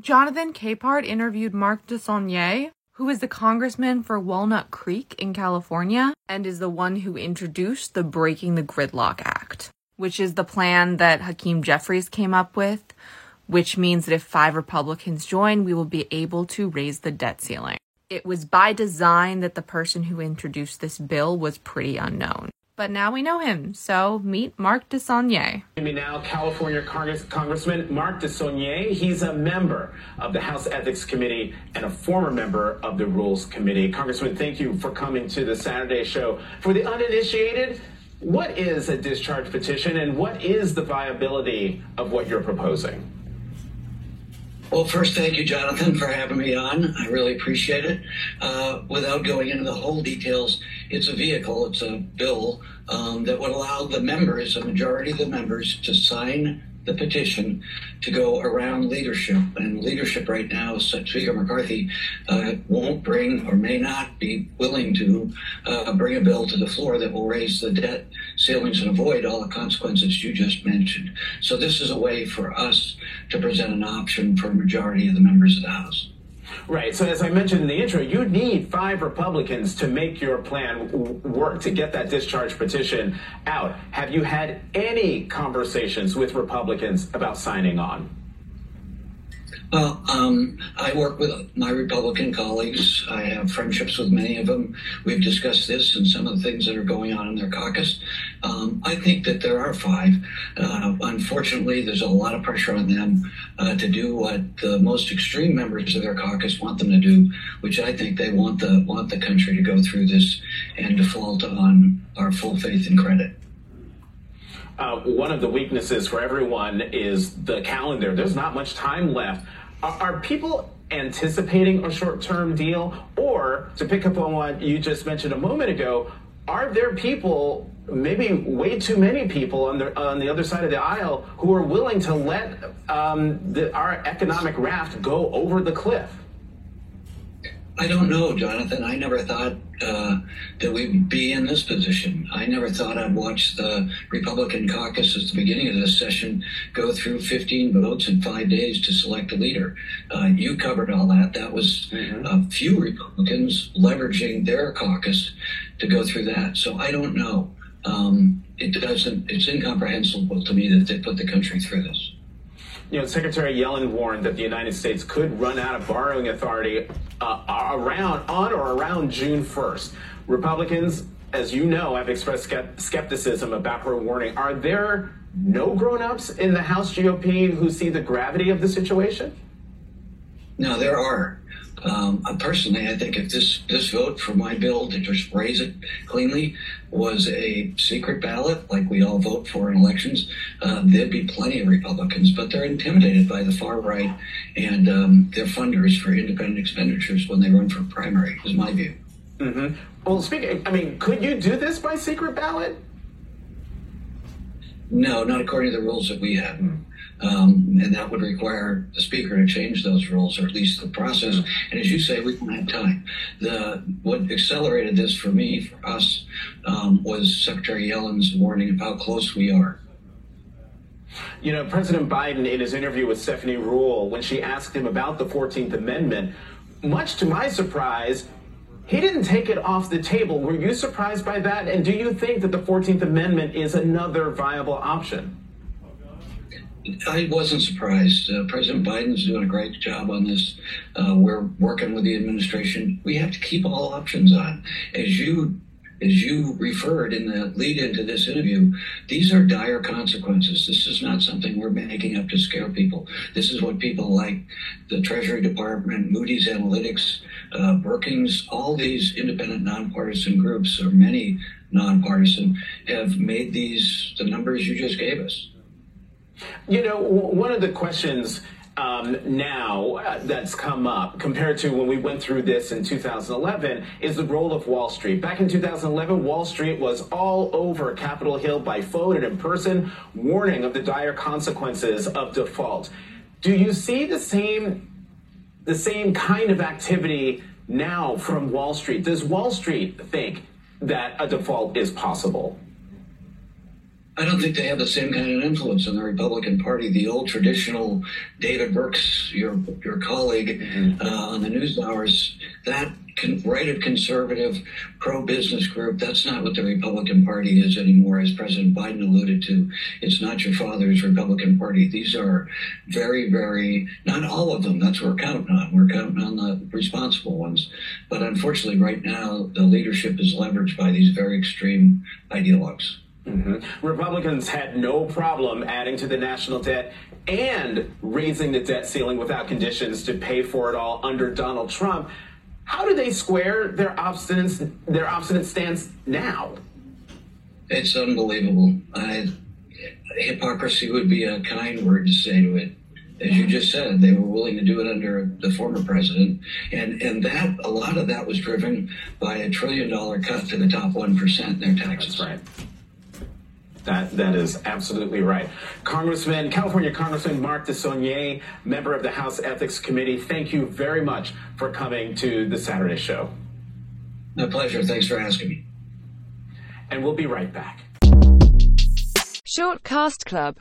Jonathan Capehart interviewed Mark DeSaulnier, who is the congressman for Walnut Creek in California and is the one who introduced the Breaking the Gridlock Act, which is the plan that Hakeem Jeffries came up with, which means that if five Republicans join, we will be able to raise the debt ceiling. It was by design that the person who introduced this bill was pretty unknown but now we know him. So meet Mark DeSaulnier. Now, California Congress, Congressman Mark DeSaulnier. He's a member of the House Ethics Committee and a former member of the Rules Committee. Congressman, thank you for coming to the Saturday show. For the uninitiated, what is a discharge petition and what is the viability of what you're proposing? Well, first, thank you, Jonathan, for having me on. I really appreciate it. Uh, without going into the whole details, it's a vehicle, it's a bill um, that would allow the members, a majority of the members, to sign the petition to go around leadership. And leadership right now, Speaker McCarthy uh, won't bring or may not be willing to uh, bring a bill to the floor that will raise the debt ceilings and avoid all the consequences you just mentioned. So this is a way for us to present an option for a majority of the members of the House. Right. So, as I mentioned in the intro, you need five Republicans to make your plan work to get that discharge petition out. Have you had any conversations with Republicans about signing on? Well, um, I work with my Republican colleagues. I have friendships with many of them. We've discussed this and some of the things that are going on in their caucus. Um, I think that there are five. Uh, unfortunately, there's a lot of pressure on them uh, to do what the most extreme members of their caucus want them to do, which I think they want the want the country to go through this and default on our full faith and credit. Uh, one of the weaknesses for everyone is the calendar. There's not much time left. Are people anticipating a short term deal? Or, to pick up on what you just mentioned a moment ago, are there people, maybe way too many people on the, on the other side of the aisle, who are willing to let um, the, our economic raft go over the cliff? I don't know, Jonathan. I never thought uh, that we'd be in this position. I never thought I'd watch the Republican caucus at the beginning of this session go through 15 votes in five days to select a leader. Uh, you covered all that. That was mm-hmm. a few Republicans leveraging their caucus to go through that. So I don't know. Um, it doesn't. It's incomprehensible to me that they put the country through this you know, Secretary Yellen warned that the United States could run out of borrowing authority uh, around on or around June 1st. Republicans, as you know, have expressed skepticism about her warning. Are there no grown-ups in the House GOP who see the gravity of the situation? No, there are. Um, personally, I think if this this vote for my bill to just raise it cleanly was a secret ballot, like we all vote for in elections, uh, there'd be plenty of Republicans. But they're intimidated by the far right and um, their funders for independent expenditures when they run for primary. Is my view. Mm-hmm. Well, speaking, I mean, could you do this by secret ballot? No, not according to the rules that we have. Mm. Um, and that would require the speaker to change those rules, or at least the process. And as you say, we don't have time. The what accelerated this for me, for us, um, was Secretary Yellen's warning of how close we are. You know, President Biden, in his interview with Stephanie Ruhle, when she asked him about the 14th Amendment, much to my surprise, he didn't take it off the table. Were you surprised by that? And do you think that the 14th Amendment is another viable option? I wasn't surprised. Uh, President Biden's doing a great job on this. Uh, we're working with the administration. We have to keep all options on. As you as you referred in the lead into this interview, these are dire consequences. This is not something we're making up to scare people. This is what people like the Treasury Department, Moody's Analytics, uh, Brookings, all these independent nonpartisan groups, or many nonpartisan, have made these the numbers you just gave us. You know, one of the questions um, now uh, that's come up compared to when we went through this in 2011 is the role of Wall Street. Back in 2011, Wall Street was all over Capitol Hill by phone and in person, warning of the dire consequences of default. Do you see the same the same kind of activity now from Wall Street? Does Wall Street think that a default is possible? I don't think they have the same kind of influence in the Republican Party. The old traditional David Brooks, your your colleague mm-hmm. uh, on the news hours, that con- right of conservative pro business group, that's not what the Republican Party is anymore. As President Biden alluded to, it's not your father's Republican Party. These are very, very not all of them. That's what we're counting on. We're counting on the responsible ones. But unfortunately, right now, the leadership is leveraged by these very extreme ideologues. Mm-hmm. Republicans had no problem adding to the national debt and raising the debt ceiling without conditions to pay for it all under Donald Trump. How do they square their obstinate their obstinate stance now? It's unbelievable. I, hypocrisy would be a kind word to say to it. As you just said, they were willing to do it under the former president, and and that a lot of that was driven by a trillion dollar cut to the top one percent in their taxes. That's right. That, that is absolutely right. Congressman, California Congressman Mark DeSaulnier, member of the House Ethics Committee, thank you very much for coming to the Saturday show. My pleasure. Thanks for asking me. And we'll be right back. Short Cast Club